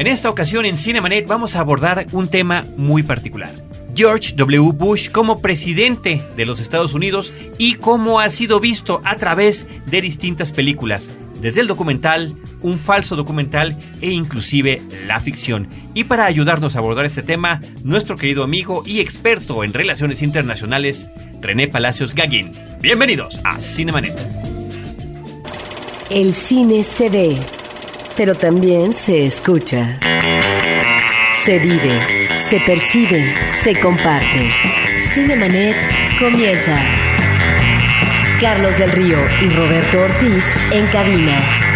En esta ocasión en Cinemanet vamos a abordar un tema muy particular. George W. Bush como presidente de los Estados Unidos y cómo ha sido visto a través de distintas películas, desde el documental, un falso documental e inclusive la ficción. Y para ayudarnos a abordar este tema, nuestro querido amigo y experto en relaciones internacionales, René Palacios Gaguín. Bienvenidos a Cinemanet. El cine se pero también se escucha. Se vive, se percibe, se comparte. Cinemanet comienza. Carlos del Río y Roberto Ortiz en cabina.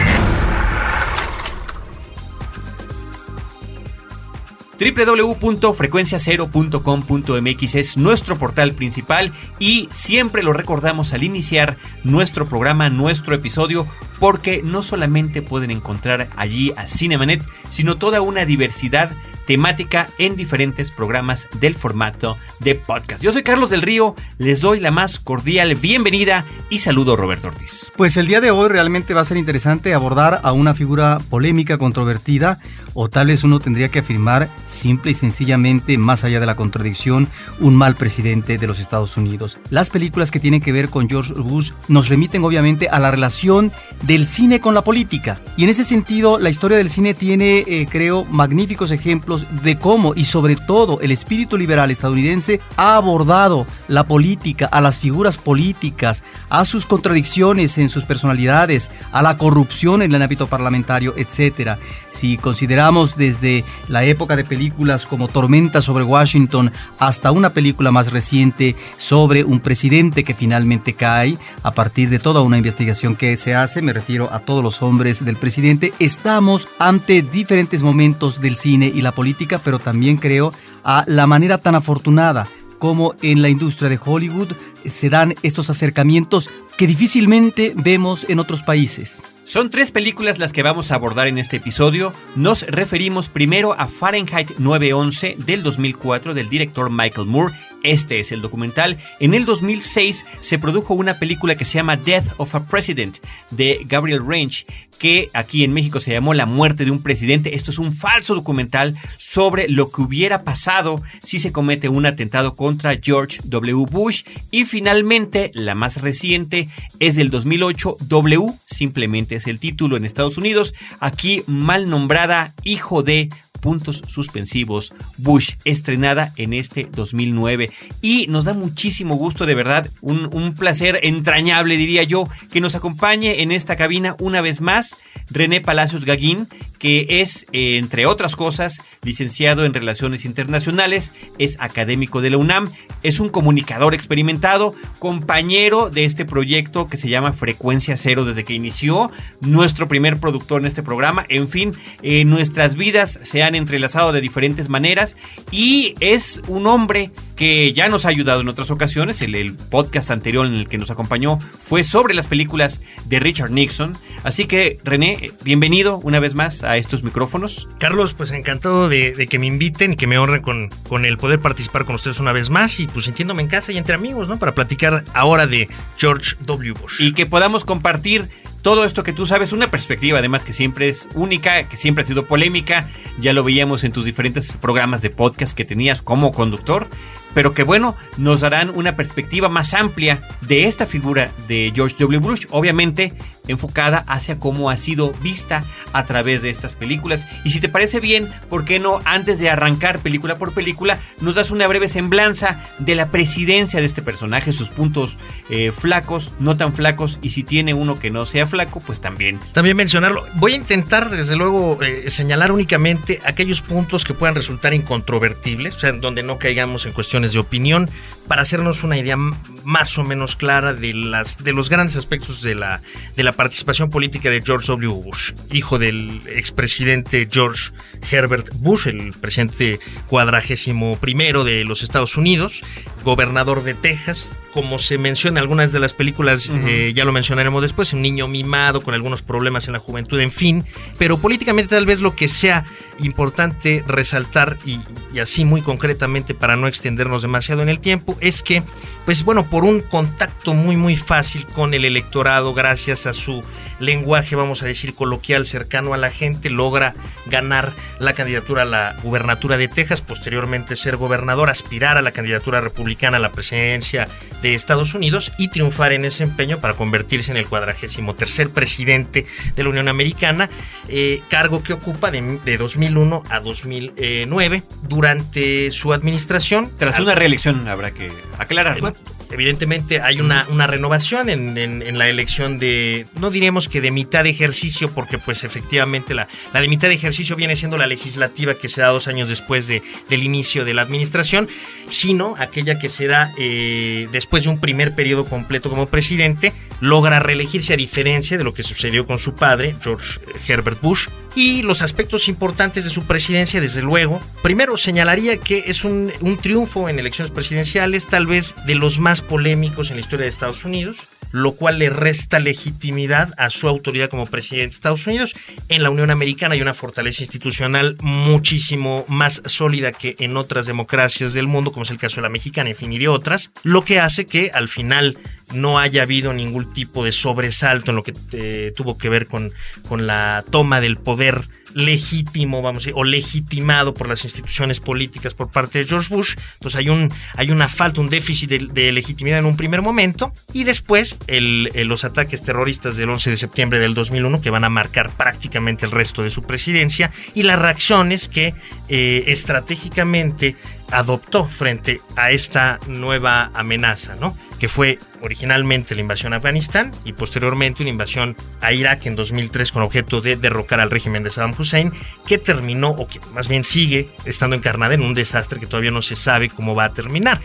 www.frecuenciacero.com.mx es nuestro portal principal y siempre lo recordamos al iniciar nuestro programa, nuestro episodio, porque no solamente pueden encontrar allí a Cinemanet, sino toda una diversidad temática en diferentes programas del formato de podcast. Yo soy Carlos del Río, les doy la más cordial bienvenida y saludo a Roberto Ortiz. Pues el día de hoy realmente va a ser interesante abordar a una figura polémica, controvertida, o tal vez uno tendría que afirmar simple y sencillamente, más allá de la contradicción, un mal presidente de los Estados Unidos. Las películas que tienen que ver con George Bush nos remiten obviamente a la relación del cine con la política. Y en ese sentido, la historia del cine tiene, eh, creo, magníficos ejemplos de cómo y sobre todo el espíritu liberal estadounidense ha abordado la política, a las figuras políticas, a sus contradicciones en sus personalidades, a la corrupción en el ámbito parlamentario, etc. Si consideramos desde la época de películas como Tormenta sobre Washington hasta una película más reciente sobre un presidente que finalmente cae, a partir de toda una investigación que se hace, me refiero a todos los hombres del presidente, estamos ante diferentes momentos del cine y la política pero también creo a la manera tan afortunada como en la industria de Hollywood se dan estos acercamientos que difícilmente vemos en otros países. Son tres películas las que vamos a abordar en este episodio. Nos referimos primero a Fahrenheit 911 del 2004 del director Michael Moore este es el documental. En el 2006 se produjo una película que se llama Death of a President de Gabriel Range, que aquí en México se llamó La muerte de un presidente. Esto es un falso documental sobre lo que hubiera pasado si se comete un atentado contra George W. Bush. Y finalmente, la más reciente es del 2008, W, simplemente es el título en Estados Unidos, aquí mal nombrada Hijo de puntos suspensivos Bush, estrenada en este 2009. Y nos da muchísimo gusto, de verdad, un, un placer entrañable, diría yo, que nos acompañe en esta cabina una vez más René Palacios Gaguín, que es, eh, entre otras cosas, licenciado en Relaciones Internacionales, es académico de la UNAM, es un comunicador experimentado, compañero de este proyecto que se llama Frecuencia Cero desde que inició, nuestro primer productor en este programa, en fin, eh, nuestras vidas se han entrelazado de diferentes maneras y es un hombre que ya nos ha ayudado en otras ocasiones, el, el podcast anterior en el que nos acompañó fue sobre las películas de Richard Nixon, así que René, bienvenido una vez más a estos micrófonos. Carlos, pues encantado de, que me inviten y que me honren con, con el poder participar con ustedes una vez más y pues sintiéndome en casa y entre amigos, ¿no? Para platicar ahora de George W. Bush. Y que podamos compartir todo esto que tú sabes, una perspectiva además que siempre es única, que siempre ha sido polémica, ya lo veíamos en tus diferentes programas de podcast que tenías como conductor, pero que bueno, nos darán una perspectiva más amplia de esta figura de George W. Bush, obviamente enfocada hacia cómo ha sido vista a través de estas películas. Y si te parece bien, ¿por qué no, antes de arrancar película por película, nos das una breve semblanza de la presidencia de este personaje, sus puntos eh, flacos, no tan flacos, y si tiene uno que no sea flaco, pues también. También mencionarlo. Voy a intentar, desde luego, eh, señalar únicamente aquellos puntos que puedan resultar incontrovertibles, o sea, donde no caigamos en cuestiones de opinión, para hacernos una idea más o menos clara de, las, de los grandes aspectos de la, de la participación política de George W. Bush, hijo del expresidente George Herbert Bush, el presidente cuadragésimo primero de los Estados Unidos, gobernador de Texas, como se menciona en algunas de las películas, eh, ya lo mencionaremos después, un niño mimado con algunos problemas en la juventud, en fin, pero políticamente tal vez lo que sea importante resaltar y, y así muy concretamente para no extendernos demasiado en el tiempo es que, pues bueno, por un contacto muy muy fácil con el electorado, gracias a su lenguaje, vamos a decir, coloquial, cercano a la gente, logra ganar la candidatura a la gubernatura de Texas, posteriormente ser gobernador, aspirar a la candidatura republicana a la presidencia de Estados Unidos y triunfar en ese empeño para convertirse en el cuadragésimo tercer presidente de la Unión Americana, eh, cargo que ocupa de, 2001 a 2009 durante su administración. Tras una reelección, habrá que aclarar. Evidentemente hay una, una renovación en, en, la elección de, no diremos que de mitad de ejercicio, porque pues efectivamente la, la de mitad de ejercicio viene siendo la legislativa que se da dos años después de, del inicio de la administración, sino aquella que se da eh, después de un primer periodo completo como presidente, logra reelegirse a diferencia de lo que sucedió con su padre, George Herbert Bush, y los aspectos importantes de su presidencia, desde luego, primero señalaría que es un, un, triunfo en elecciones presidenciales, tal vez de los más polémicos en la historia de Estados Unidos lo cual le resta legitimidad a su autoridad como presidente de Estados Unidos. En la Unión Americana hay una fortaleza institucional muchísimo más sólida que en otras democracias del mundo, como es el caso de la mexicana, en fin, y de otras, lo que hace que al final no haya habido ningún tipo de sobresalto en lo que eh, tuvo que ver con, con la toma del poder legítimo, vamos a decir, o legitimado por las instituciones políticas por parte de George Bush. Entonces hay, un, hay una falta, un déficit de, legitimidad en un primer momento y después los ataques terroristas del 11 de septiembre del 2001 que van a marcar prácticamente el resto de su presidencia y las reacciones que eh, estratégicamente adoptó frente a esta nueva amenaza, ¿no? que fue originalmente la invasión a Afganistán y posteriormente una invasión a Irak en 2003 con objeto de derrocar al régimen de Saddam Hussein, que terminó, o que más bien sigue estando encarnada en un desastre que todavía no se sabe cómo va a terminar.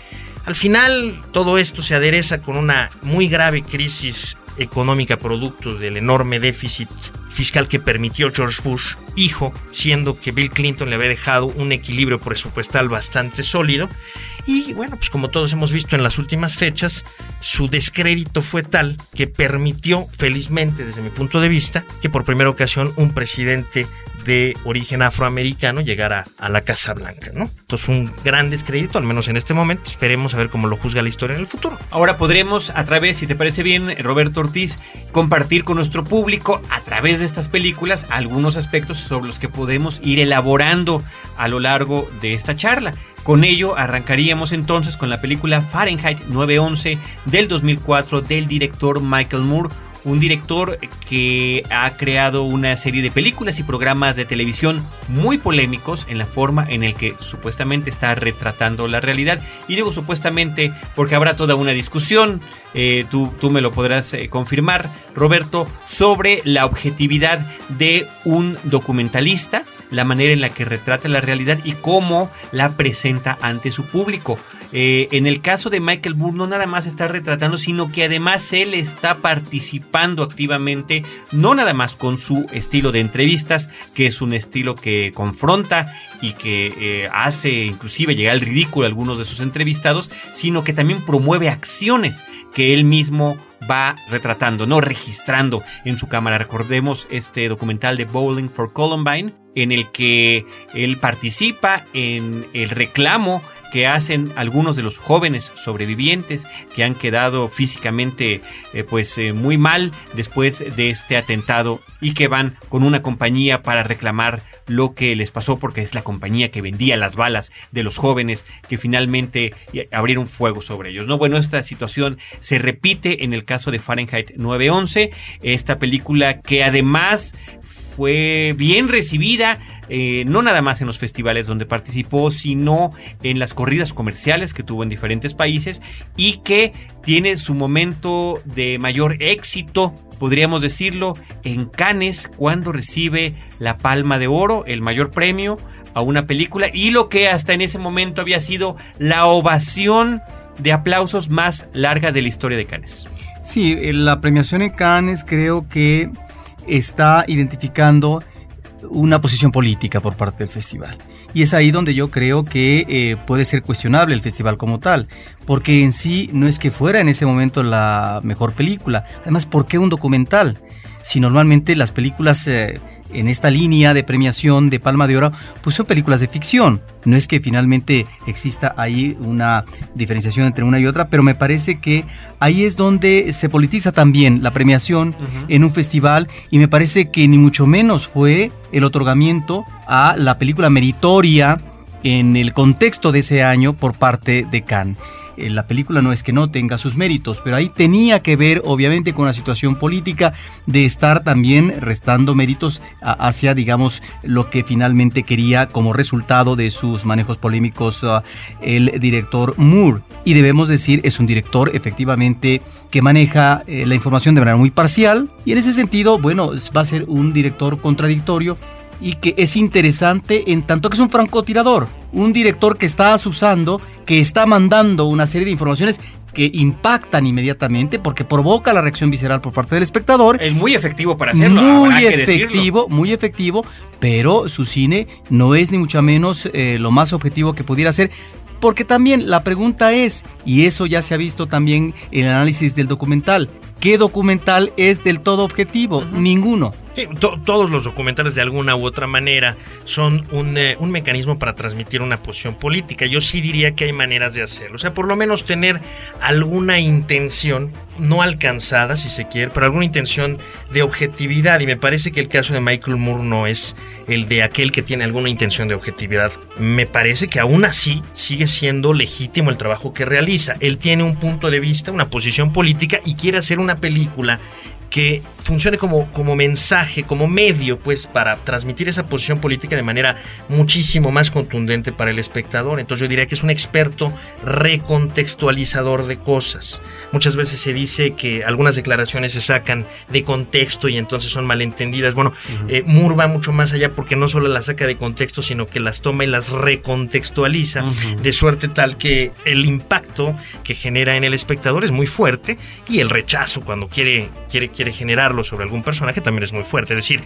Al final, todo esto se adereza con una muy grave crisis económica producto del enorme déficit fiscal que permitió George Bush, hijo, siendo que Bill Clinton le había dejado un equilibrio presupuestal bastante sólido. Y bueno, pues como todos hemos visto en las últimas fechas, su descrédito fue tal que permitió, felizmente desde mi punto de vista, que por primera ocasión un presidente de origen afroamericano llegara a la Casa Blanca, ¿no? Entonces un gran descrédito, al menos en este momento. Esperemos a ver cómo lo juzga la historia en el futuro. Ahora podremos, a través, si te parece bien, Roberto Ortiz, compartir con nuestro público, a través de estas películas, algunos aspectos sobre los que podemos ir elaborando a lo largo de esta charla. Con ello arrancaríamos entonces con la película Fahrenheit 911 del 2004 del director Michael Moore un director que ha creado una serie de películas y programas de televisión muy polémicos en la forma en el que supuestamente está retratando la realidad. Y digo supuestamente porque habrá toda una discusión, eh, tú, tú, me lo podrás eh, confirmar, Roberto, sobre la objetividad de un documentalista, la manera en la que retrata la realidad y cómo la presenta ante su público. Eh, en el caso de Michael Moore no nada más está retratando, sino que además él está participando activamente, no nada más con su estilo de entrevistas, que es un estilo que confronta y que eh, hace inclusive llegar al ridículo a algunos de sus entrevistados, sino que también promueve acciones que él mismo va retratando, no registrando en su cámara. Recordemos este documental de Bowling for Columbine, en el que él participa en el reclamo que hacen algunos de los jóvenes sobrevivientes que han quedado físicamente eh, pues eh, muy mal después de este atentado y que van con una compañía para reclamar lo que les pasó porque es la compañía que vendía las balas de los jóvenes que finalmente eh, abrieron fuego sobre ellos. No, bueno, esta situación se repite en el caso de Fahrenheit 911, esta película que además fue bien recibida, eh, no nada más en los festivales donde participó, sino en las corridas comerciales que tuvo en diferentes países y que tiene su momento de mayor éxito, podríamos decirlo, en Cannes cuando recibe la Palma de Oro, el mayor premio a una película y lo que hasta en ese momento había sido la ovación de aplausos más larga de la historia de Cannes. Sí, la premiación en Cannes creo que está identificando una posición política por parte del festival. Y es ahí donde yo creo que eh, puede ser cuestionable el festival como tal, porque en sí no es que fuera en ese momento la mejor película. Además, ¿por qué un documental? Si normalmente las películas... Eh, en esta línea de premiación de Palma de Oro, pues son películas de ficción. No es que finalmente exista ahí una diferenciación entre una y otra, pero me parece que ahí es donde se politiza también la premiación en un festival y me parece que ni mucho menos fue el otorgamiento a la película meritoria en el contexto de ese año por parte de Cannes. La película no es que no tenga sus méritos, pero ahí tenía que ver obviamente con la situación política de estar también restando méritos hacia, digamos, lo que finalmente quería como resultado de sus manejos polémicos uh, el director Moore. Y debemos decir, es un director efectivamente que maneja eh, la información de manera muy parcial y en ese sentido, bueno, va a ser un director contradictorio y que es interesante en tanto que es un francotirador, un director que está asusando, que está mandando una serie de informaciones que impactan inmediatamente porque provoca la reacción visceral por parte del espectador. Es muy efectivo para hacerlo. Muy efectivo, muy efectivo, pero su cine no es ni mucho menos eh, lo más objetivo que pudiera ser. Porque también la pregunta es, y eso ya se ha visto también en el análisis del documental, ¿qué documental es del todo objetivo? Ninguno todos los documentales de alguna u otra manera son eh, un, mecanismo para transmitir una posición política. Yo sí diría que hay maneras de hacerlo. O sea, por lo menos tener alguna intención, no alcanzada si se quiere, pero alguna intención de objetividad. Y me parece que el caso de Michael Moore no es el de aquel que tiene alguna intención de objetividad. Me parece que aún así sigue siendo legítimo el trabajo que realiza. Él tiene un punto de vista, una posición política y quiere hacer una película que funcione como, como mensaje, como medio, pues, para transmitir esa posición política de manera muchísimo más contundente para el espectador. Entonces yo diría que es un experto recontextualizador de cosas. Muchas veces se dice que algunas declaraciones se sacan de contexto y entonces son malentendidas. Bueno, uh Moore va mucho más allá porque no solo las saca de contexto, sino que las toma y las recontextualiza, de suerte tal que el impacto que genera en el espectador es muy fuerte y el rechazo cuando quiere, quiere quiere generarlo sobre algún personaje también es muy fuerte. Es decir,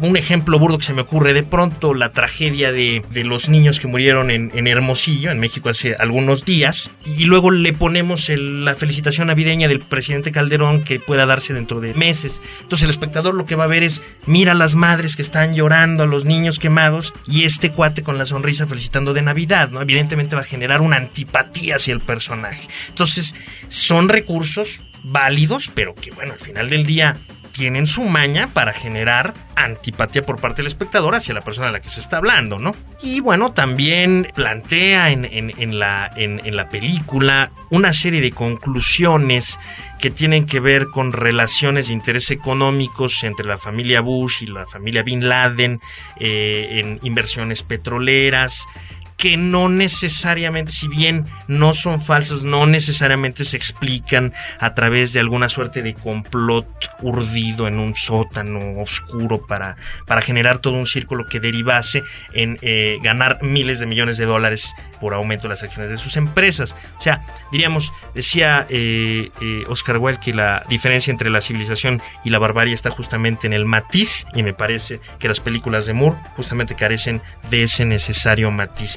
un ejemplo burdo que se me ocurre, de pronto la tragedia de, los niños que murieron en, Hermosillo, en México hace algunos días, y luego le ponemos la felicitación navideña del presidente Calderón que pueda darse dentro de meses. Entonces el espectador lo que va a ver es, mira a las madres que están llorando, a los niños quemados, y este cuate con la sonrisa felicitando de Navidad, ¿no? Evidentemente va a generar una antipatía hacia el personaje. Entonces, son recursos válidos, pero que bueno, al final del día tienen su maña para generar antipatía por parte del espectador hacia la persona a la que se está hablando, ¿no? Y bueno, también plantea en, la, en, la, película una serie de conclusiones que tienen que ver con relaciones de interés económicos entre la familia Bush y la familia Bin Laden, eh, en inversiones petroleras, que no necesariamente, si bien no son falsas, no necesariamente se explican a través de alguna suerte de complot urdido en un sótano oscuro para, para generar todo un círculo que derivase en eh, ganar miles de millones de dólares por aumento de las acciones de sus empresas. O sea, diríamos, decía eh, eh, Oscar Wilde que la diferencia entre la civilización y la barbarie está justamente en el matiz y me parece que las películas de Moore justamente carecen de ese necesario matiz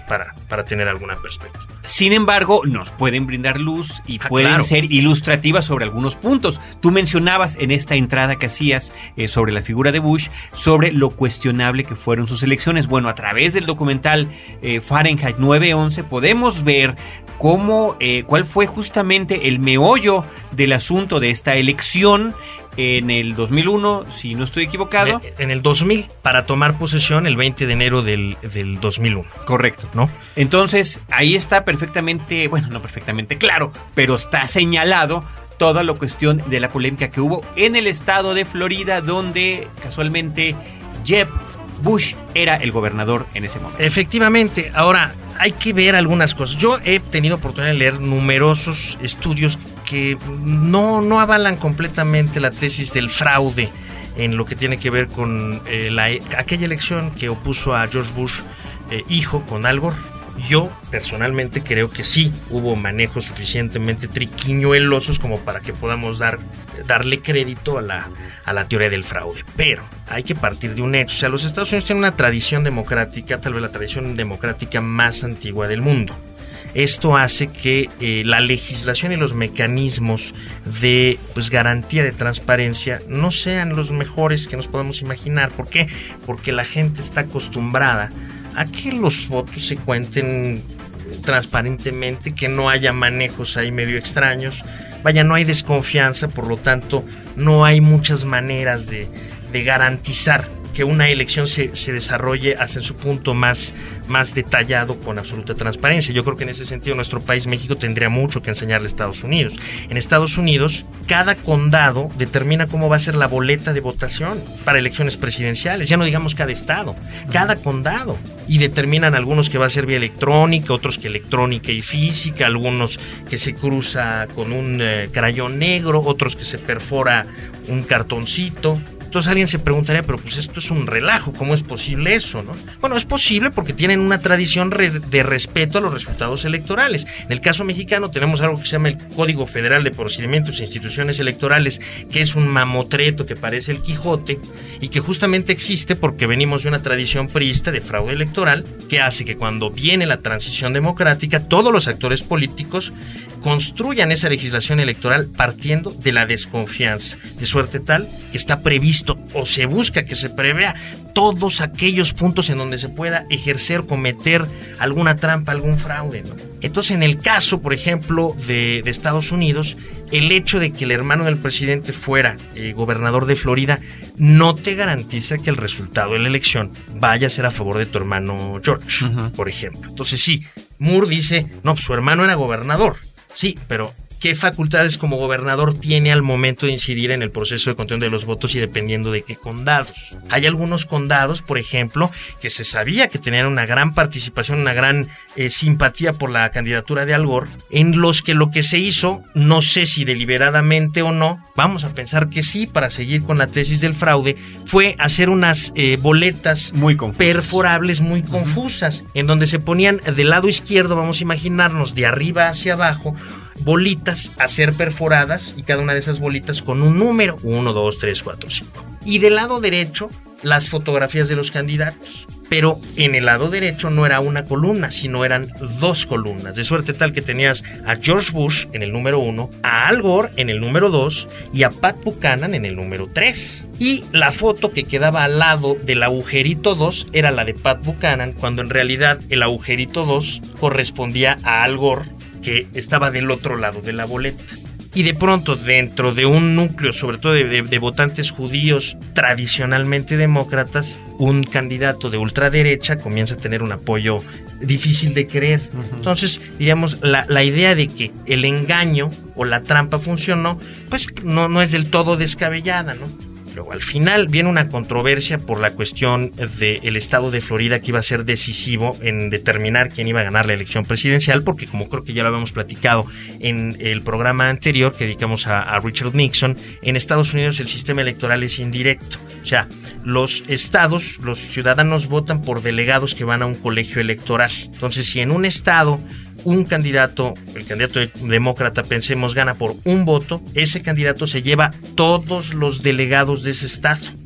tener alguna perspectiva. Sin embargo, nos pueden brindar luz y ah, pueden ser ilustrativas sobre algunos puntos. Tú mencionabas en esta entrada que hacías eh, sobre la figura de Bush, sobre lo cuestionable que fueron sus elecciones. Bueno, a través del documental eh, Fahrenheit 911 podemos ver cómo, eh, cuál fue justamente el meollo del asunto de esta elección en el 2001, si no estoy equivocado. En el 2000, para tomar posesión el 20 de enero del, del 2001. Correcto. ¿No? Entonces, ahí está perfectamente, bueno, no perfectamente claro, pero está señalado toda la cuestión de la polémica que hubo en el estado de Florida, donde casualmente Jeb Bush era el gobernador en ese momento. Efectivamente, ahora hay que ver algunas cosas. Yo he tenido oportunidad de leer numerosos estudios que no, no avalan completamente la tesis del fraude en lo que tiene que ver con eh, la, aquella elección que opuso a George Bush eh, hijo con Al Gore Yo personalmente creo que sí hubo manejos suficientemente triquiñuelosos como para que podamos dar, darle crédito a la, a la teoría del fraude. Pero hay que partir de un hecho. O sea, los Estados Unidos tienen una tradición democrática, tal vez la tradición democrática más antigua del mundo. Esto hace que eh, la legislación y los mecanismos de pues, garantía de transparencia no sean los mejores que nos podemos imaginar. ¿Por qué? Porque la gente está acostumbrada a que los votos se cuenten transparentemente, que no haya manejos ahí medio extraños. Vaya, no hay desconfianza, por lo tanto, no hay muchas maneras de, de garantizar que una elección se, se, desarrolle hasta en su punto más, más detallado con absoluta transparencia. Yo creo que en ese sentido nuestro país, México, tendría mucho que enseñarle a Estados Unidos. En Estados Unidos, cada condado determina cómo va a ser la boleta de votación para elecciones presidenciales, ya no digamos cada estado, cada condado. Y determinan algunos que va a ser vía electrónica, otros que electrónica y física, algunos que se cruza con un eh, crayón negro, otros que se perfora un cartoncito. Entonces alguien se preguntaría, pero pues esto es un relajo, ¿cómo es posible eso? ¿no? Bueno, es posible porque tienen una tradición de respeto a los resultados electorales. En el caso mexicano tenemos algo que se llama el Código Federal de Procedimientos e Instituciones Electorales, que es un mamotreto que parece el Quijote y que justamente existe porque venimos de una tradición priista de fraude electoral que hace que cuando viene la transición democrática, todos los actores políticos construyan esa legislación electoral partiendo de la desconfianza, de suerte tal que está previsto o se busca que se prevea todos aquellos puntos en donde se pueda ejercer, cometer alguna trampa, algún fraude. ¿no? Entonces, en el caso, por ejemplo, de, de, Estados Unidos, el hecho de que el hermano del presidente fuera eh, gobernador de Florida no te garantiza que el resultado de la elección vaya a ser a favor de tu hermano George, uh -huh. por ejemplo. Entonces, sí, Moore dice, no, pues su hermano era gobernador. Sí, pero ¿qué facultades como gobernador tiene al momento de incidir en el proceso de conteo de los votos y dependiendo de qué condados? Hay algunos condados, por ejemplo, que se sabía que tenían una gran participación, una gran eh, simpatía por la candidatura de Al Gore, en los que lo que se hizo, no sé si deliberadamente o no, vamos a pensar que sí, para seguir con la tesis del fraude, fue hacer unas eh, boletas muy perforables, muy uh -huh. confusas, en donde se ponían del lado izquierdo, vamos a imaginarnos, de arriba hacia abajo, bolitas a ser perforadas y cada una de esas bolitas con un número 1, 2, 3, 4, 5. Y del lado derecho las fotografías de los candidatos. Pero en el lado derecho no era una columna, sino eran dos columnas. De suerte tal que tenías a George Bush en el número 1, a Al Gore en el número 2 y a Pat Buchanan en el número 3. Y la foto que quedaba al lado del agujerito 2 era la de Pat Buchanan, cuando en realidad el agujerito 2 correspondía a Al Gore que estaba del otro lado de la boleta. Y de pronto, dentro de un núcleo, sobre todo de, de, de, votantes judíos tradicionalmente demócratas, un candidato de ultraderecha comienza a tener un apoyo difícil de creer. Uh -huh. Entonces, diríamos, la, la, idea de que el engaño o la trampa funcionó, pues no, no es del todo descabellada, ¿no? Luego, al final viene una controversia por la cuestión del estado de Florida que iba a ser decisivo en determinar quién iba a ganar la elección presidencial, porque como creo que ya lo habíamos platicado en el programa anterior que dedicamos a, a Richard Nixon, en Estados Unidos el sistema electoral es indirecto. O sea, los estados, los ciudadanos votan por delegados que van a un colegio electoral. Entonces, si en un estado un candidato, el candidato demócrata, pensemos, gana por un voto, ese candidato se lleva todos los delegados de ese estado.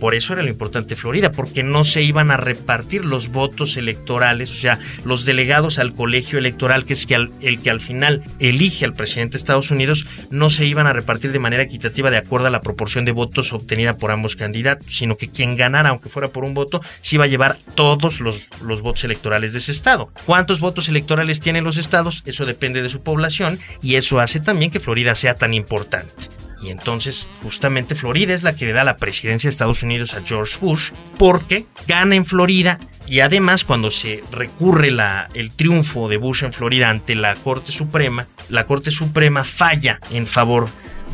Por eso era lo importante Florida, porque no se iban a repartir los votos electorales, o sea, los delegados al colegio electoral, que es el que al final elige al presidente de Estados Unidos, no se iban a repartir de manera equitativa de acuerdo a la proporción de votos obtenida por ambos candidatos, sino que quien ganara, aunque fuera por un voto, se iba a llevar todos los votos electorales de ese estado. ¿Cuántos votos electorales tienen los estados? Eso depende de su población y eso hace también que Florida sea tan importante. Y entonces, justamente Florida es la que le da la presidencia de Estados Unidos a George Bush, porque gana en Florida y además cuando se recurre la, el triunfo de Bush en Florida ante la Corte Suprema, la Corte Suprema falla en favor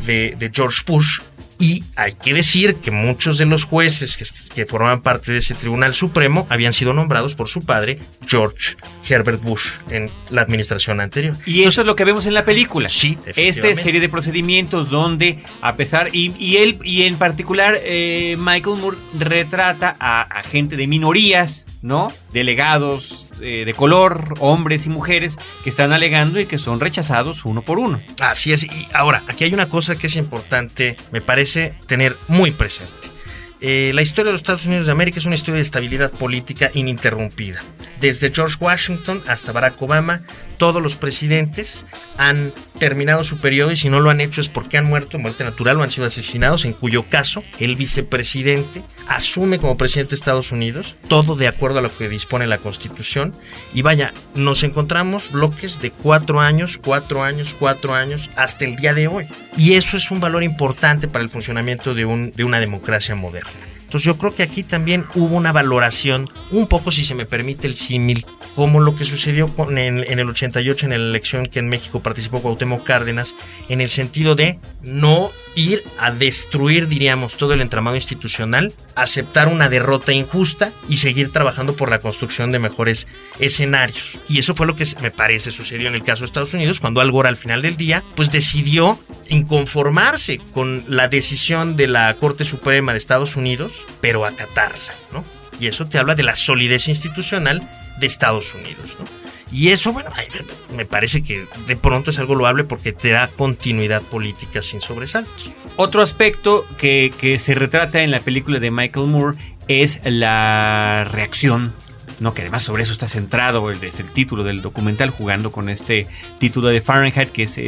de, de George Bush y hay que decir que muchos de los jueces que, que, formaban parte de ese Tribunal Supremo habían sido nombrados por su padre, George Herbert Bush, en la administración anterior. Y eso es lo que vemos en la película. Sí, Esta serie de procedimientos donde, a pesar, y, y él, y en particular, eh, Michael Moore retrata a, a gente de minorías, ¿no? Delegados, eh, de color, hombres y mujeres, que están alegando y que son rechazados uno por uno. Así es. Y ahora, aquí hay una cosa que es importante, me parece, tener muy presente. Eh, la historia de los Estados Unidos de América es una historia de estabilidad política ininterrumpida. Desde George Washington hasta Barack Obama, todos los presidentes han terminado su periodo y si no lo han hecho es porque han muerto en muerte natural o han sido asesinados, en cuyo caso el vicepresidente asume como presidente de Estados Unidos, todo de acuerdo a lo que dispone la Constitución. Y vaya, nos encontramos bloques de cuatro años, cuatro años, cuatro años, hasta el día de hoy. Y eso es un valor importante para el funcionamiento de, un, de una democracia moderna. Entonces yo creo que aquí también hubo una valoración, un poco si se me permite el símil, como lo que sucedió con en, en, el 88 en la elección que en México participó Cuauhtémoc Cárdenas, en el sentido de no ir a destruir, diríamos, todo el entramado institucional, aceptar una derrota injusta y seguir trabajando por la construcción de mejores escenarios. Y eso fue lo que me parece sucedió en el caso de Estados Unidos, cuando Al Gore al final del día, pues decidió inconformarse con la decisión de la Corte Suprema de Estados Unidos, pero acatarla, ¿no? Y eso te habla de la solidez institucional de Estados Unidos, ¿no? Y eso, bueno, me parece que de pronto es algo loable porque te da continuidad política sin sobresaltos. Otro aspecto que, que se retrata en la película de Michael Moore es la reacción no, que además sobre eso está centrado, es el título del documental, jugando con este título de Fahrenheit, que es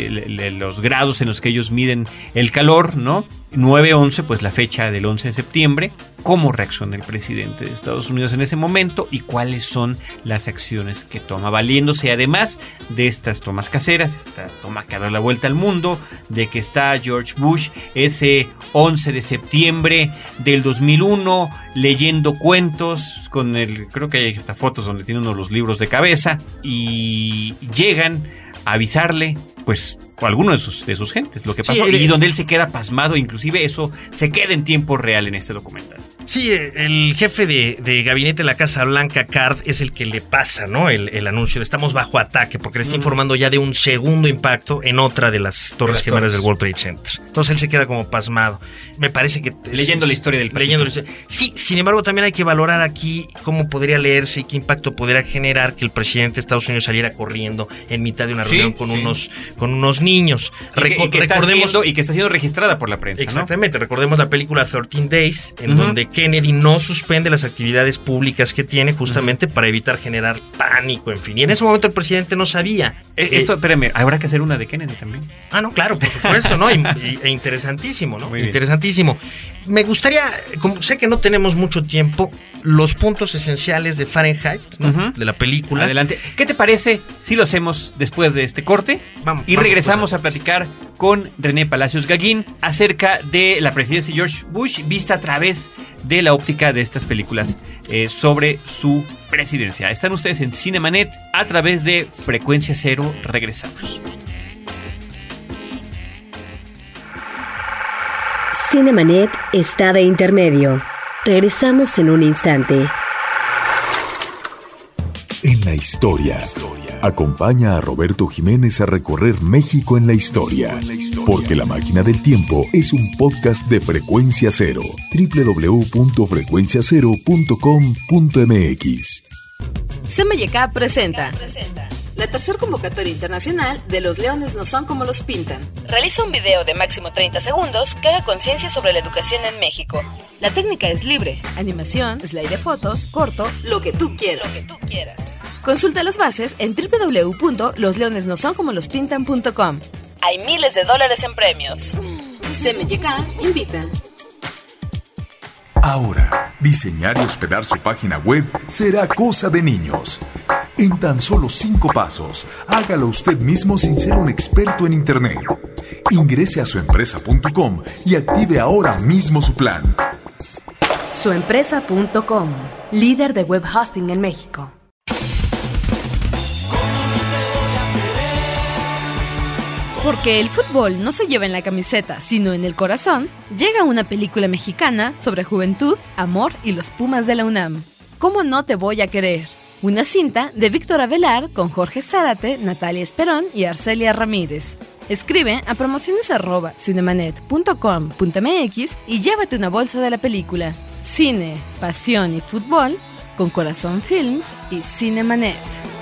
los grados en los que ellos miden el calor, ¿no? 9-11, pues la fecha del 11 de septiembre, cómo reacciona el presidente de Estados Unidos en ese momento y cuáles son las acciones que toma, valiéndose además de estas tomas caseras, esta toma que ha dado la vuelta al mundo, de que está George Bush ese 11 de septiembre del 2001 leyendo cuentos con el, creo que hay esta fotos donde tiene uno de los libros de cabeza y llegan a avisarle, pues alguno de sus, de sus gentes, lo que pasó, sí, y donde él se queda pasmado, inclusive eso se queda en tiempo real en este documental. Sí, el jefe de, de, gabinete de la Casa Blanca, Card, es el que le pasa, ¿no? El, el anuncio. Estamos bajo ataque porque le está informando ya de un segundo impacto en otra de las torres gemelas del World Trade Center. Entonces él se queda como pasmado. Me parece que... Leyendo es, la historia del leyendo la historia. Sí, sin embargo, también hay que valorar aquí cómo podría leerse y qué impacto podría generar que el presidente de Estados Unidos saliera corriendo en mitad de una reunión sí, con, sí. Unos, con unos niños. Y que, y que recordemos, está siendo, y que está siendo registrada por la prensa. Exactamente. ¿no? Recordemos la película 13 Days, en uh -huh. donde Kennedy no suspende las actividades públicas que tiene justamente uh -huh. para evitar generar pánico, en fin. Y en ese momento el presidente no sabía. Eh, esto, espérame, habrá que hacer una de Kennedy también. Ah, no, claro, por supuesto, ¿no? Y, y, e interesantísimo, ¿no? Muy interesantísimo. Me gustaría, como sé que no tenemos mucho tiempo, los puntos esenciales de Fahrenheit, ¿no? uh -huh. de la película. Adelante. ¿Qué te parece si lo hacemos después de este corte? Vamos. Y vamos, regresamos pues, a platicar con René Palacios Gaguín acerca de la presidencia de George Bush vista a través de la óptica de estas películas eh, sobre su presidencia. Están ustedes en Cinemanet a través de Frecuencia Cero. Regresamos. Cinemanet está de intermedio. Regresamos en un instante. En la historia. Acompaña a Roberto Jiménez a recorrer México en la historia, porque La Máquina del Tiempo es un podcast de Frecuencia Cero, www.frecuenciacero.com.mx. CMYK presenta la tercera convocatoria internacional de Los Leones no son como los pintan. Realiza un video de máximo 30 segundos que haga conciencia sobre la educación en México. La técnica es libre, animación, slide de fotos, corto, lo que tú quieras. Lo que tú quieras. Consulta las bases en www.losleonesnosoncomolospintan.com. Hay miles de dólares en premios. CMYK invita. Ahora, diseñar y hospedar su página web será cosa de niños. En tan solo cinco pasos, hágalo usted mismo sin ser un experto en Internet. Ingrese a suempresa.com y active ahora mismo su plan. Suempresa.com, líder de web hosting en México. Porque el fútbol no se lleva en la camiseta, sino en el corazón, llega una película mexicana sobre juventud, amor y los Pumas de la UNAM. ¿Cómo no te voy a querer? Una cinta de Víctor Avelar con Jorge Zárate, Natalia Esperón y Arcelia Ramírez. Escribe a promociones.cinemanet.com.mx y llévate una bolsa de la película. Cine, pasión y fútbol con Corazón Films y Cinemanet.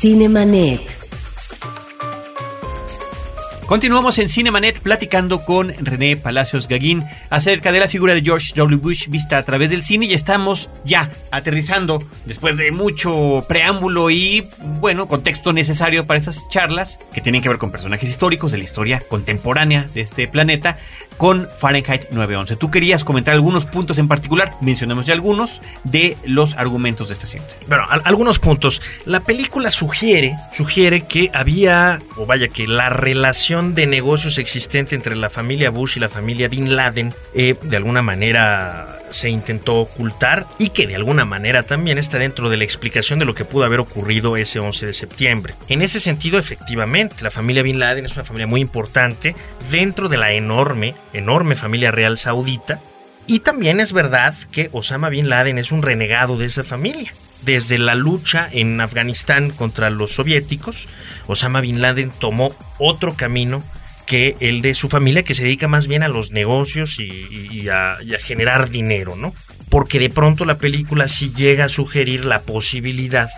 Cinemanet. Continuamos en Cinemanet platicando con René Palacios Gaguín acerca de la figura de George W. Bush vista a través del cine y estamos ya aterrizando después de mucho preámbulo y bueno, contexto necesario para esas charlas que tienen que ver con personajes históricos de la historia contemporánea de este planeta con Fahrenheit 911. Tú querías comentar algunos puntos en particular, mencionamos ya algunos de los argumentos de esta cinta. Bueno, algunos puntos. La película sugiere, sugiere que había, o vaya que la relación de negocios existente entre la familia Bush y la familia Bin Laden, eh, de alguna manera se intentó ocultar y que de alguna manera también está dentro de la explicación de lo que pudo haber ocurrido ese 11 de septiembre. En ese sentido, efectivamente, la familia Bin Laden es una familia muy importante dentro de la enorme, enorme familia real saudita. Y también es verdad que Osama Bin Laden es un renegado de esa familia. Desde la lucha en Afganistán contra los soviéticos, Osama Bin Laden tomó otro camino que el de su familia que se dedica más bien a los negocios y, a, generar dinero, ¿no? Porque de pronto la película sí llega a sugerir la posibilidad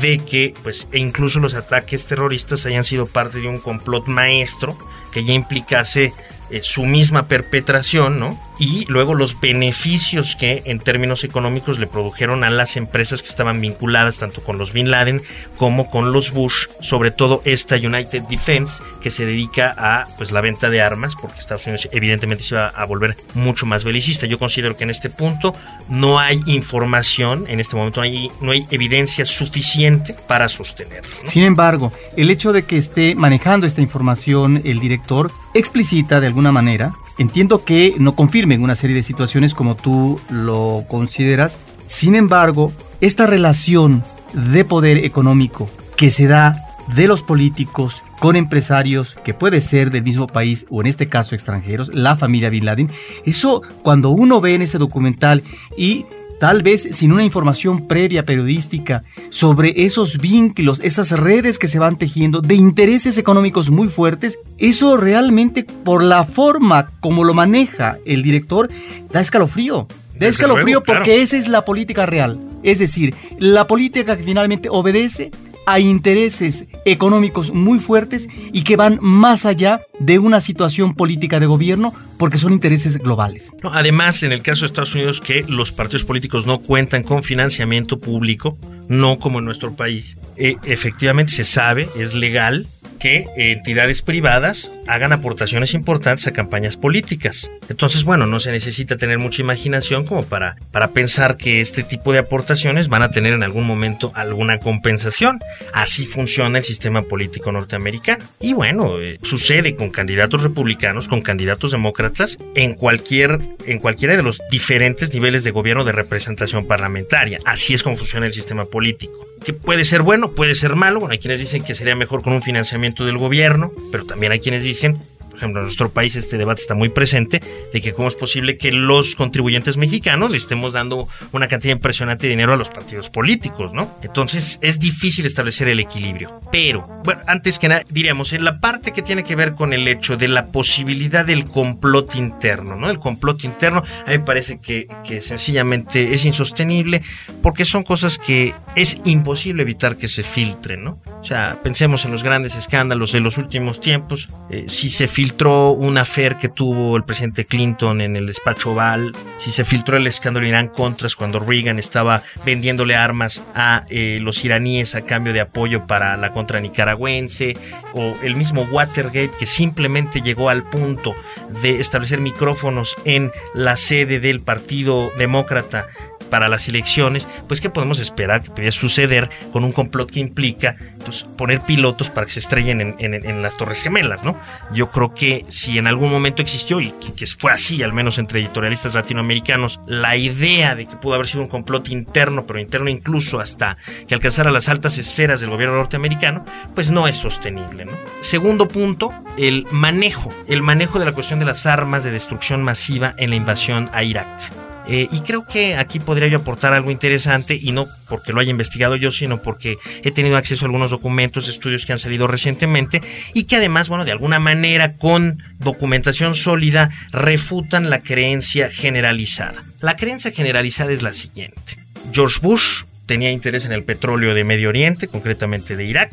de que, pues, e incluso los ataques terroristas hayan sido parte de un complot maestro que ya implicase eh, su misma perpetración, ¿no? Y luego los beneficios que en términos económicos le produjeron a las empresas que estaban vinculadas tanto con los Bin Laden como con los Bush, sobre todo esta United Defense que se dedica a pues la venta de armas, porque Estados Unidos evidentemente se va a volver mucho más belicista. Yo considero que en este punto no hay información, en este momento no hay, no hay evidencia suficiente para sostenerlo. Sin embargo, el hecho de que esté manejando esta información el director explicita de alguna manera. Entiendo que no confirmen una serie de situaciones como tú lo consideras. Sin embargo, esta relación de poder económico que se da de los políticos con empresarios que puede ser del mismo país o en este caso extranjeros, la familia Bin Laden, eso cuando uno ve en ese documental y tal vez sin una información previa periodística sobre esos vínculos, esas redes que se van tejiendo de intereses económicos muy fuertes, eso realmente por la forma como lo maneja el director da escalofrío. Da escalofrío porque esa es la política real. Es decir, la política que finalmente obedece a intereses económicos muy fuertes y que van más allá de una situación política de gobierno porque son intereses globales. además, en el caso de Estados Unidos, que los partidos políticos no cuentan con financiamiento público, no como en nuestro país, eh, efectivamente se sabe, es legal que entidades privadas hagan aportaciones importantes a campañas políticas. Entonces, bueno, no se necesita tener mucha imaginación como para, para pensar que este tipo de aportaciones van a tener en algún momento alguna compensación. Así funciona el sistema político norteamericano. Y bueno, eh, sucede con candidatos republicanos, con candidatos demócratas, en cualquier, en cualquiera de los diferentes niveles de gobierno de representación parlamentaria. Así es como funciona el sistema político. Que puede ser bueno, puede ser malo. Bueno, hay quienes dicen que sería mejor con un financiamiento del gobierno, pero también hay quienes dicen ejemplo, en nuestro país este debate está muy presente de que cómo es posible que los contribuyentes mexicanos le estemos dando una cantidad impresionante de dinero a los partidos políticos, ¿no? Entonces es difícil establecer el equilibrio. Pero, bueno, antes que nada, diríamos, en la parte que tiene que ver con el hecho de la posibilidad del complot interno, ¿no? El complot interno, a mí me parece que, que sencillamente es insostenible porque son cosas que es imposible evitar que se filtren, ¿no? O sea, pensemos en los grandes escándalos de los últimos tiempos, eh, si se filtra filtró una affair que tuvo el presidente Clinton en el despacho Oval, si se filtró el escándalo Irán Contras cuando Reagan estaba vendiéndole armas a eh, los iraníes a cambio de apoyo para la contra nicaragüense, o el mismo Watergate que simplemente llegó al punto de establecer micrófonos en la sede del Partido Demócrata para las elecciones, pues ¿qué podemos esperar que pudiera suceder con un complot que implica pues, poner pilotos para que se estrellen en, las Torres Gemelas, ¿no? Yo creo que si en algún momento existió, y que, fue así, al menos entre editorialistas latinoamericanos, la idea de que pudo haber sido un complot interno, pero interno incluso hasta que alcanzara las altas esferas del gobierno norteamericano, pues no es sostenible, ¿no? Segundo punto, el manejo, el manejo de la cuestión de las armas de destrucción masiva en la invasión a Irak Eh, y creo que aquí podría yo aportar algo interesante y no porque lo haya investigado yo, sino porque he tenido acceso a algunos documentos, estudios que han salido recientemente y que además, bueno, de alguna manera con documentación sólida refutan la creencia generalizada. La creencia generalizada es la siguiente. George Bush tenía interés en el petróleo de Medio Oriente, concretamente de Irak,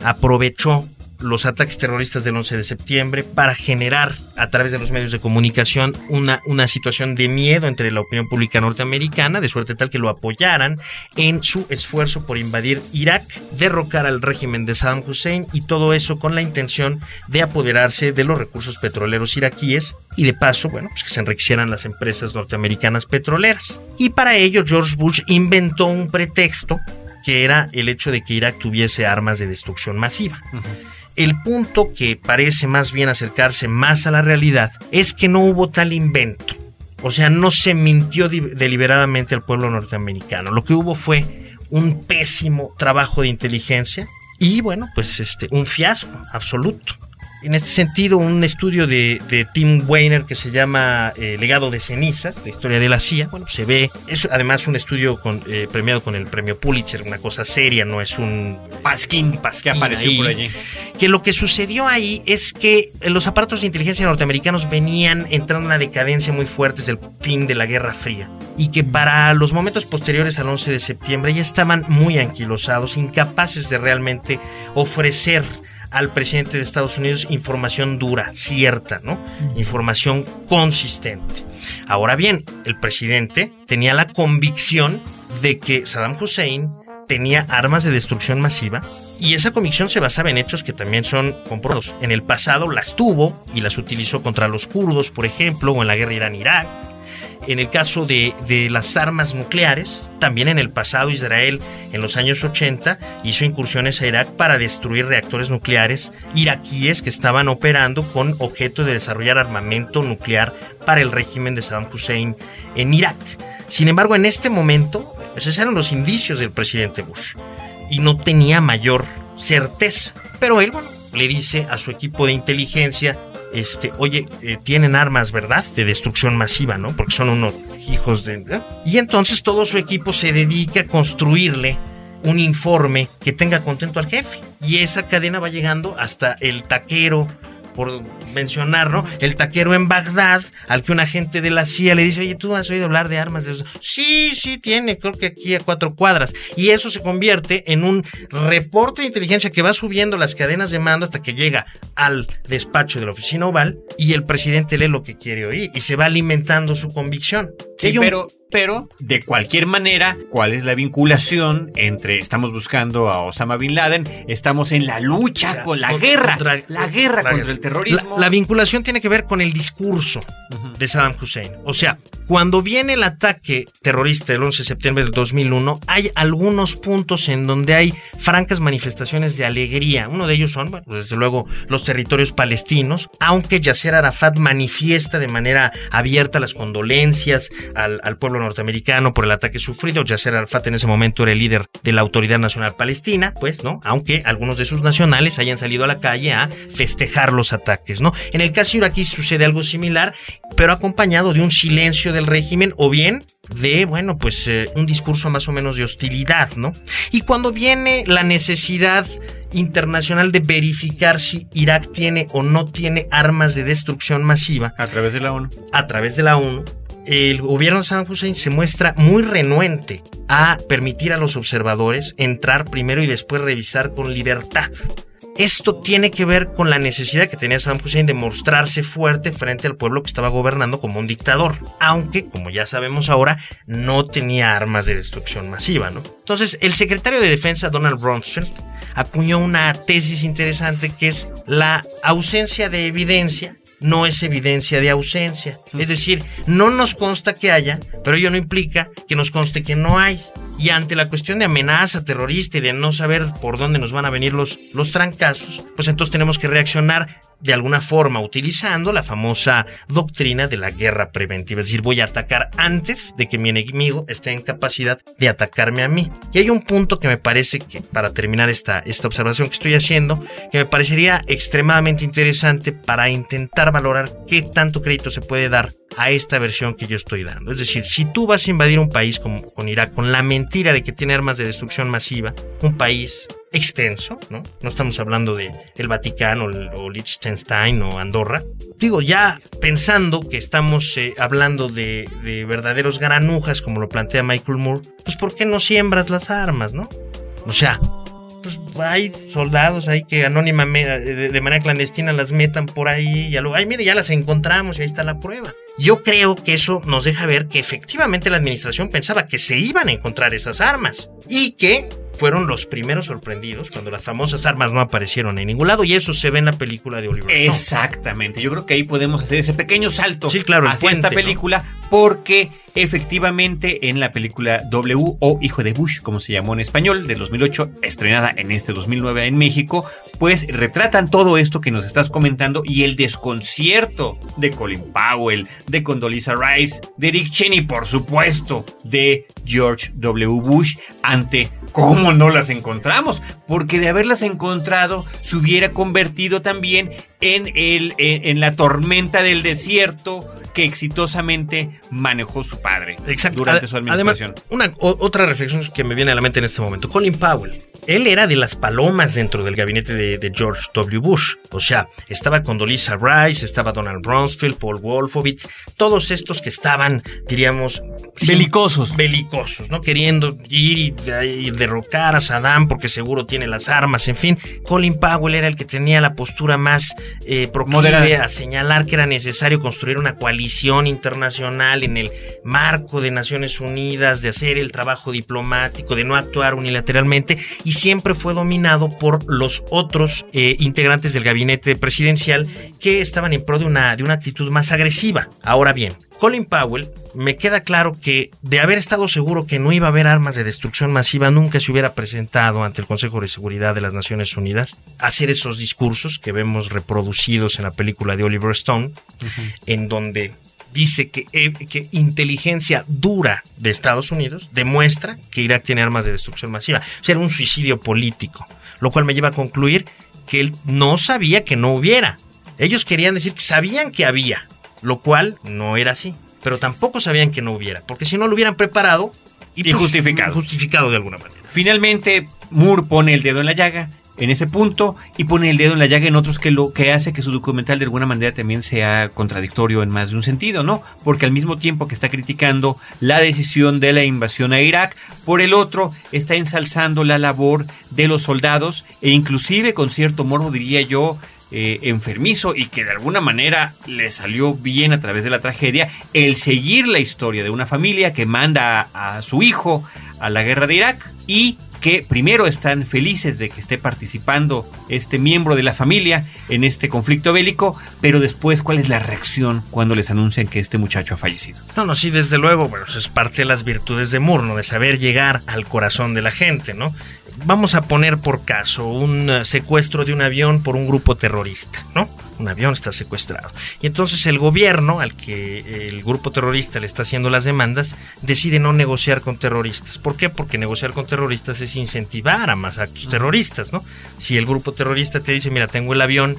aprovechó los ataques terroristas del 11 de septiembre para generar a través de los medios de comunicación una, una situación de miedo entre la opinión pública norteamericana, de suerte tal que lo apoyaran en su esfuerzo por invadir Irak, derrocar al régimen de Saddam Hussein y todo eso con la intención de apoderarse de los recursos petroleros iraquíes y de paso, bueno, pues que se enriquecieran las empresas norteamericanas petroleras. Y para ello George Bush inventó un pretexto que era el hecho de que Irak tuviese armas de destrucción masiva. El punto que parece más bien acercarse más a la realidad es que no hubo tal invento. O sea, no se mintió deliberadamente al pueblo norteamericano. Lo que hubo fue un pésimo trabajo de inteligencia y bueno, pues este un fiasco absoluto en este sentido, un estudio de, Tim Weiner que se llama eh, Legado de cenizas, la historia de la CIA, bueno, se ve, es además un estudio con, eh, premiado con el premio Pulitzer, una cosa seria, no es un pasquín, que apareció por allí. Que lo que sucedió ahí es que los aparatos de inteligencia norteamericanos venían entrando en una decadencia muy fuerte desde el fin de la Guerra Fría y que para los momentos posteriores al 11 de septiembre ya estaban muy anquilosados, incapaces de realmente ofrecer al presidente de Estados Unidos información dura, cierta, ¿no? Información consistente. Ahora bien, el presidente tenía la convicción de que Saddam Hussein tenía armas de destrucción masiva y esa convicción se basaba en hechos que también son comprobados. En el pasado las tuvo y las utilizó contra los kurdos, por ejemplo, o en la guerra Irán-Irak en el caso de, las armas nucleares, también en el pasado Israel, en los años 80, hizo incursiones a Irak para destruir reactores nucleares iraquíes que estaban operando con objeto de desarrollar armamento nuclear para el régimen de Saddam Hussein en Irak. Sin embargo, en este momento, esos eran los indicios del presidente Bush y no tenía mayor certeza. Pero él, bueno, le dice a su equipo de inteligencia este, oye, eh, tienen armas, ¿verdad? De destrucción masiva, ¿no? Porque son unos hijos de... Y entonces todo su equipo se dedica a construirle un informe que tenga contento al jefe. Y esa cadena va llegando hasta el taquero por mencionar, ¿no? El taquero en Bagdad, al que un agente de la CIA le dice, oye, ¿tú has oído hablar de armas de? Sí, sí, tiene, creo que aquí a cuatro cuadras. Y eso se convierte en un reporte de inteligencia que va subiendo las cadenas de mando hasta que llega al despacho de la oficina oval y el presidente lee lo que quiere oír y se va alimentando su convicción. Sí, pero, pero de cualquier manera, ¿cuál es la vinculación entre estamos buscando a Osama Bin Laden, estamos en la lucha con la guerra, la guerra contra el terrorismo? La, vinculación tiene que ver con el discurso de Saddam Hussein. O sea, cuando viene el ataque terrorista del 11 de septiembre del 2001, hay algunos puntos en donde hay francas manifestaciones de alegría. Uno de ellos son, bueno, desde luego, los territorios palestinos, aunque Yasser Arafat manifiesta de manera abierta las condolencias al, pueblo norteamericano por el ataque sufrido. Yasser Arafat en ese momento era el líder de la Autoridad Nacional Palestina, pues, ¿no? Aunque algunos de sus nacionales hayan salido a la calle a festejar los ataques, ¿no? En el caso iraquí sucede algo similar, pero acompañado de un silencio del régimen o bien de, bueno, pues eh, un discurso más o menos de hostilidad, ¿no? Y cuando viene la necesidad internacional de verificar si Irak tiene o no tiene armas de destrucción masiva. A través de la ONU. A través de la ONU el gobierno de Saddam Hussein se muestra muy renuente a permitir a los observadores entrar primero y después revisar con libertad. Esto tiene que ver con la necesidad que tenía Saddam Hussein de mostrarse fuerte frente al pueblo que estaba gobernando como un dictador, aunque, como ya sabemos ahora, no tenía armas de destrucción masiva, ¿no? Entonces, el secretario de Defensa, Donald Rumsfeld, acuñó una tesis interesante que es la ausencia de evidencia no es evidencia de ausencia. Es decir, no nos consta que haya, pero ello no implica que nos conste que no hay. Y ante la cuestión de amenaza terrorista y de no saber por dónde nos van a venir los, los trancazos, pues entonces tenemos que reaccionar de alguna forma utilizando la famosa doctrina de la guerra preventiva. Es decir, voy a atacar antes de que mi enemigo esté en capacidad de atacarme a mí. Y hay un punto que me parece que, para terminar esta, esta observación que estoy haciendo, que me parecería extremadamente interesante para intentar valorar qué tanto crédito se puede dar a esta versión que yo estoy dando. Es decir, si tú vas a invadir un país como con Irak con la mentira de que tiene armas de destrucción masiva, un país extenso, ¿no? No estamos hablando de el Vaticano o Liechtenstein o Andorra. Digo, ya pensando que estamos eh, hablando de, de, verdaderos granujas, como lo plantea Michael Moore, pues ¿por qué no siembras las armas, no? O sea, hay soldados ahí que anónimamente, de, manera clandestina las metan por ahí y luego, ay, mire, ya las encontramos y ahí está la prueba. Yo creo que eso nos deja ver que efectivamente la administración pensaba que se iban a encontrar esas armas y que fueron los primeros sorprendidos cuando las famosas armas no aparecieron en ningún lado y eso se ve en la película de Oliver. Exactamente, yo creo que ahí podemos hacer ese pequeño salto sí, claro, hacia esta película porque efectivamente en la película W o Hijo de Bush, como se llamó en español, de 2008, estrenada en este 2009 en México, pues retratan todo esto que nos estás comentando y el desconcierto de Colin Powell, de Condoleezza Rice, de Dick Cheney, por supuesto, de George W. Bush ante cómo no las encontramos, porque de haberlas encontrado se hubiera convertido también en, el, en, la tormenta del desierto que exitosamente manejó su padre durante su administración. una, otra reflexión que me viene a la mente en este momento, Colin Powell él era de las palomas dentro del gabinete de, George W. Bush. O sea, estaba con Dolisa Rice, estaba Donald Rumsfeld, Paul Wolfowitz, todos estos que estaban, diríamos... Belicosos. Belicosos, ¿no? Queriendo ir y, derrocar a Saddam porque seguro tiene las armas, en fin. Colin Powell era el que tenía la postura más eh, a señalar que era necesario construir una coalición internacional en el marco de Naciones Unidas, de hacer el trabajo diplomático, de no actuar unilateralmente y siempre fue dominado por los otros eh, integrantes del gabinete presidencial que estaban en pro de una, de una actitud más agresiva. Ahora bien, Colin Powell, me queda claro que de haber estado seguro que no iba a haber armas de destrucción masiva, nunca se hubiera presentado ante el Consejo de Seguridad de las Naciones Unidas a hacer esos discursos que vemos reproducidos en la película de Oliver Stone, en donde dice que, eh, que, inteligencia dura de Estados Unidos demuestra que Irak tiene armas de destrucción masiva. O sea, era un suicidio político, lo cual me lleva a concluir que él no sabía que no hubiera. Ellos querían decir que sabían que había, lo cual no era así. Pero tampoco sabían que no hubiera, porque si no lo hubieran preparado y, pues, justificado. Justificado de alguna manera. Finalmente, Moore pone el dedo en la llaga en ese punto y pone el dedo en la llaga en otros que lo que hace que su documental de alguna manera también sea contradictorio en más de un sentido, ¿no? Porque al mismo tiempo que está criticando la decisión de la invasión a Irak, por el otro está ensalzando la labor de los soldados e inclusive con cierto morbo diría yo eh, enfermizo y que de alguna manera le salió bien a través de la tragedia el seguir la historia de una familia que manda a su hijo a la guerra de Irak y que primero están felices de que esté participando este miembro de la familia en este conflicto bélico, pero después cuál es la reacción cuando les anuncian que este muchacho ha fallecido. No, no, sí, desde luego, bueno, eso es parte de las virtudes de Murno, De saber llegar al corazón de la gente, ¿no? Vamos a poner por caso un eh, secuestro de un avión por un grupo terrorista, ¿no? un avión está secuestrado. Y entonces el gobierno, al que el grupo terrorista le está haciendo las demandas, decide no negociar con terroristas. ¿Por qué? Porque negociar con terroristas es incentivar a más actos terroristas, ¿no? Si el grupo terrorista te dice, mira, tengo el avión,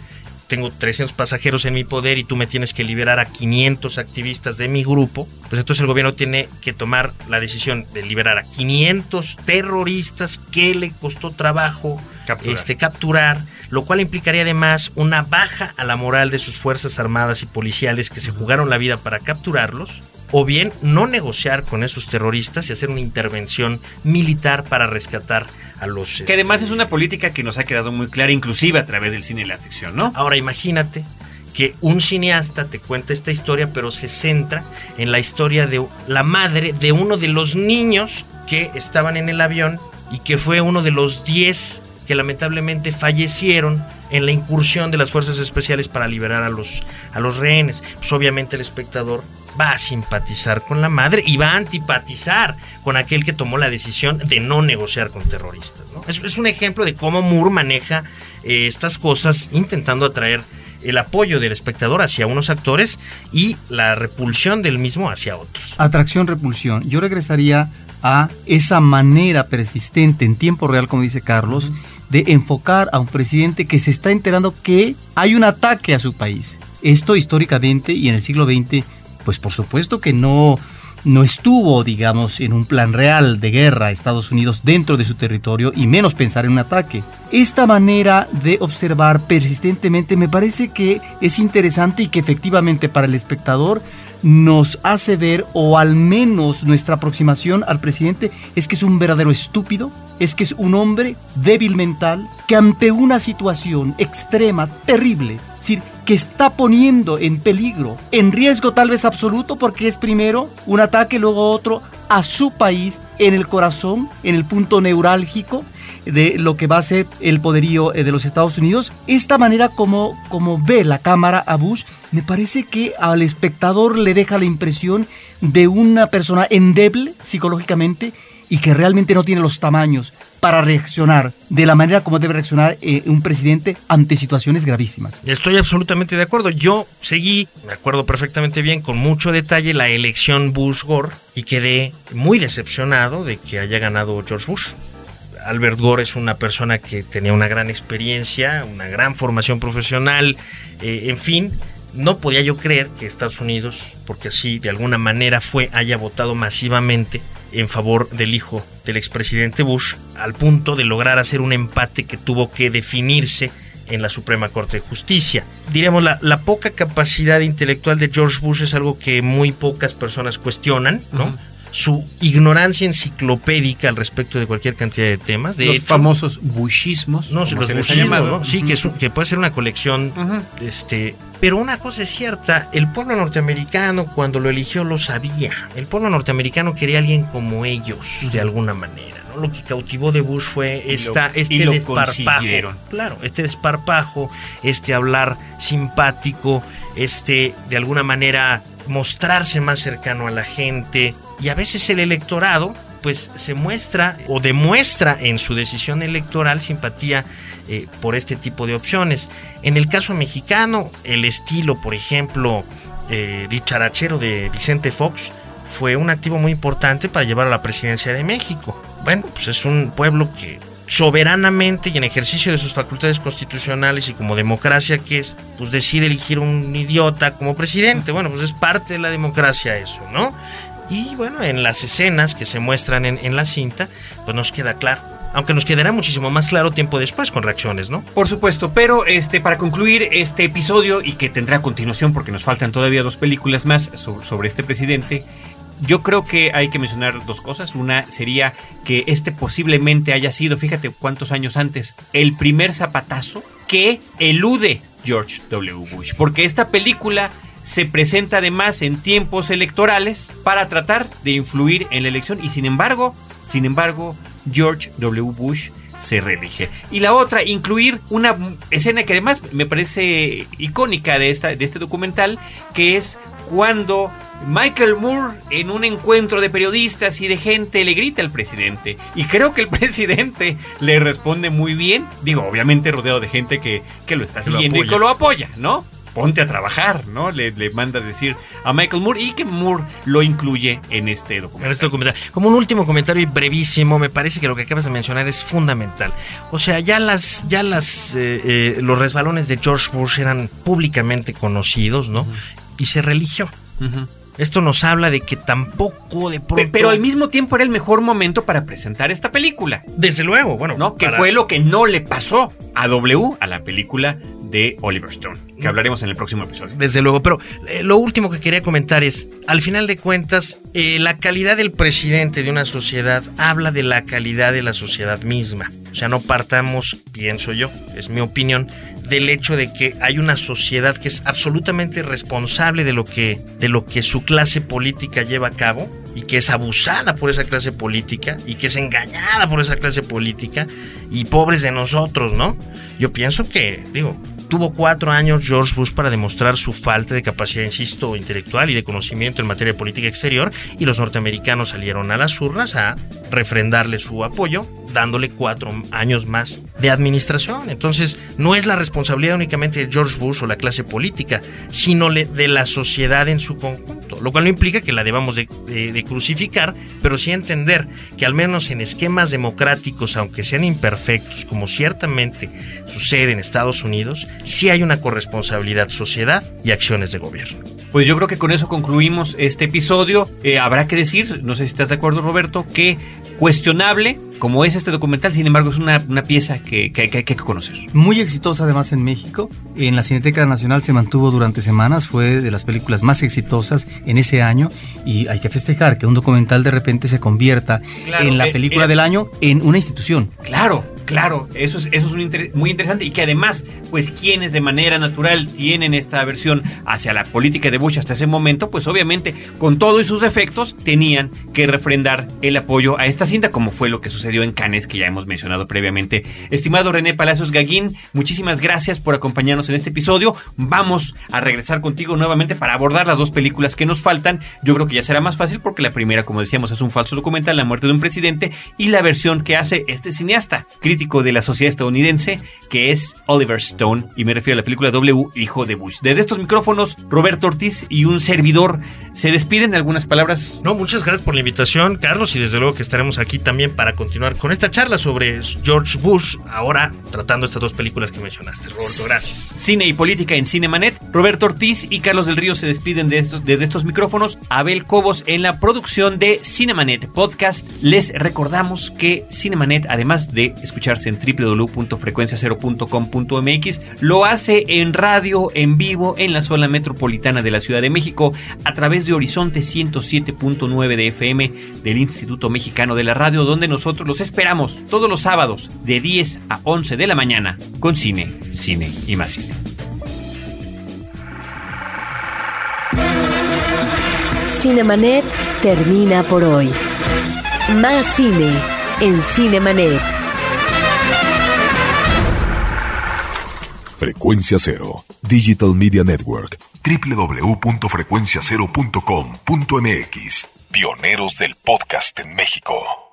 tengo 300 pasajeros en mi poder y tú me tienes que liberar a 500 activistas de mi grupo, pues entonces el gobierno tiene que tomar la decisión de liberar a 500 terroristas que le costó trabajo capturar. Este, capturar, lo cual implicaría además una baja a la moral de sus fuerzas armadas y policiales que se jugaron la vida para capturarlos, o bien no negociar con esos terroristas y hacer una intervención militar para rescatar a los... Que además es una política que nos ha quedado muy clara, inclusive a través del cine y la ficción, ¿no? Ahora imagínate que un cineasta te cuenta esta historia, pero se centra en la historia de la madre de uno de los niños que estaban en el avión y que fue uno de los 10 que lamentablemente fallecieron en la incursión de las fuerzas especiales para liberar a los, a los rehenes. Pues obviamente el espectador va a simpatizar con la madre y va a antipatizar con aquel que tomó la decisión de no negociar con terroristas. Es, un ejemplo de cómo Moore maneja eh, estas cosas intentando atraer el apoyo del espectador hacia unos actores y la repulsión del mismo hacia otros. Atracción-repulsión. Yo regresaría a esa manera persistente en tiempo real, como dice Carlos, de enfocar a un presidente que se está enterando que hay un ataque a su país. Esto históricamente y en el siglo XX pues por supuesto que no no estuvo, digamos, en un plan real de guerra Estados Unidos dentro de su territorio y menos pensar en un ataque. Esta manera de observar persistentemente me parece que es interesante y que efectivamente para el espectador nos hace ver, o al menos nuestra aproximación al presidente, es que es un verdadero estúpido, es que es un hombre débil mental, que ante una situación extrema, terrible, es decir, que está poniendo en peligro, en riesgo tal vez absoluto, porque es primero un ataque, luego otro, a su país, en el corazón, en el punto neurálgico, de lo que va a ser el poderío eh, de los Estados Unidos. Esta manera como, como ve la cámara a Bush, me parece que al espectador le deja la impresión de una persona endeble psicológicamente y que realmente no tiene los tamaños para reaccionar de la manera como debe reaccionar eh, un presidente ante situaciones gravísimas. Estoy absolutamente de acuerdo. Yo seguí, me acuerdo perfectamente bien, con mucho detalle, la elección Bush-Gore y quedé muy decepcionado de que haya ganado George Bush. Albert Gore es una persona que tenía una gran experiencia, una gran formación profesional, eh, en fin, no podía yo creer que Estados Unidos, porque así de alguna manera fue, haya votado masivamente en favor del hijo del expresidente Bush, al punto de lograr hacer un empate que tuvo que definirse en la Suprema Corte de Justicia. Diremos, la, la poca capacidad intelectual de George Bush es algo que muy pocas personas cuestionan, ¿no? Su ignorancia enciclopédica al respecto de cualquier cantidad de temas. De los famosos bushismos. No, los bushismos, Sí, que, que puede ser una colección. este Pero una cosa es cierta, el pueblo norteamericano cuando lo eligió lo sabía. El pueblo norteamericano quería a alguien como ellos, de alguna manera. ¿no? Lo que cautivó de Bush fue esta, este desparpajo. Claro, este desparpajo, este hablar simpático, este de alguna manera mostrarse más cercano a la gente, y a veces el electorado pues se muestra o demuestra en su decisión electoral simpatía eh, por este tipo de opciones. En el caso mexicano, el estilo, por ejemplo, eh, dicharachero de Vicente Fox fue un activo muy importante para llevar a la presidencia de México. Bueno, pues es un pueblo que soberanamente y en ejercicio de sus facultades constitucionales y como democracia que es, pues decide elegir un idiota como presidente. Bueno, pues es parte de la democracia eso, ¿no? Y bueno, en las escenas que se muestran en, la cinta, pues nos queda claro aunque nos quedará muchísimo más claro tiempo después con reacciones, ¿no? Por supuesto, pero este para concluir este episodio y que tendrá continuación porque nos faltan todavía dos películas más sobre este presidente, yo creo que hay que mencionar dos cosas. Una sería que este posiblemente haya sido, fíjate cuántos años antes, el primer zapatazo que elude George W. Bush, porque esta película se presenta además en tiempos electorales para tratar de influir en la elección y sin embargo, sin embargo, George W. Bush se reelige. Y la otra, incluir una escena que además me parece icónica de, esta, de este documental, que es cuando Michael Moore en un encuentro de periodistas y de gente le grita al presidente. Y creo que el presidente le responde muy bien. Digo, obviamente rodeado de gente que, que lo está siguiendo y que lo apoya, ¿no? Ponte a trabajar, ¿no? Le, le, manda a decir a Michael Moore y que Moore lo incluye en este documental. Este Como un último comentario y brevísimo, me parece que lo que acabas de mencionar es fundamental. O sea, ya las, ya las, eh, eh, los resbalones de George Bush eran públicamente conocidos, ¿no? Y se religió. Esto nos habla de que tampoco de pronto... Pero al mismo tiempo era el mejor momento para presentar esta película. Desde luego, bueno. ¿No? Que fue lo que no le pasó a W, a la película de Oliver Stone, que hablaremos en el próximo episodio. Desde luego, pero eh, lo último que quería comentar es, al final de cuentas, eh, la calidad del presidente de una sociedad habla de la calidad de la sociedad misma. O sea, no partamos, pienso yo, es mi opinión, del hecho de que hay una sociedad que es absolutamente responsable de lo que, de lo que su clase política lleva a cabo y que es abusada por esa clase política y que es engañada por esa clase política y pobres de nosotros, ¿no? Yo pienso que, digo, tuvo cuatro años George Bush para demostrar su falta de capacidad, insisto, intelectual y de conocimiento en materia de política exterior y los norteamericanos salieron a las urnas a refrendarle su apoyo dándole cuatro años más de administración. Entonces, no es la responsabilidad únicamente de George Bush o la clase política, sino de la sociedad en su conjunto, lo cual no implica que la debamos de, crucificar, pero sí entender que al menos en esquemas democráticos, aunque sean imperfectos, como ciertamente sucede en Estados Unidos, sí hay una corresponsabilidad sociedad y acciones de gobierno. Pues yo creo que con eso concluimos este episodio. Eh, habrá que decir, no sé si estás de acuerdo Roberto, que cuestionable como es este documental, sin embargo es una, pieza que, que, hay que conocer. Muy exitosa además en México. En la Cineteca Nacional se mantuvo durante semanas, fue de las películas más exitosas en ese año y hay que festejar que un documental de repente se convierta en la eh, película del año en una institución. Claro, Claro, eso es, eso es muy interesante y que además, pues quienes de manera natural tienen esta aversión hacia la política de Bush hasta ese momento, pues obviamente con todo y sus defectos tenían que refrendar el apoyo a esta cinta, como fue lo que sucedió en Cannes, que ya hemos mencionado previamente. Estimado René Palacios Gaguín, muchísimas gracias por acompañarnos en este episodio. Vamos a regresar contigo nuevamente para abordar las dos películas que nos faltan. Yo creo que ya será más fácil porque la primera, como decíamos, es un falso documental, La muerte de un presidente, y la versión que hace este cineasta, de la sociedad estadounidense, que es Oliver Stone, y me refiero a la película W, Hijo de Bush. Desde estos micrófonos, Roberto Ortiz y un servidor se despiden. ¿Algunas palabras? No, muchas gracias por la invitación, Carlos, y desde luego que estaremos aquí también para continuar con esta charla sobre George Bush, ahora tratando estas dos películas que mencionaste. Roberto, gracias. Cine y política en Cinemanet. Roberto Ortiz y Carlos del Río se despiden de estos, desde estos micrófonos. Abel Cobos en la producción de Cinemanet Podcast. Les recordamos que Cinemanet, además de escuchar en www.frecuenciacero.com.mx. Lo hace en radio, en vivo, en la zona metropolitana de la Ciudad de México, a través de Horizonte 107.9 de FM del Instituto Mexicano de la Radio, donde nosotros los esperamos todos los sábados de 10 a 11 de la mañana con cine, cine y más cine. Cinemanet termina por hoy. Más cine en Cinemanet. Frecuencia Cero, Digital Media Network, www.frecuenciacero.com.mx, pioneros del podcast en México.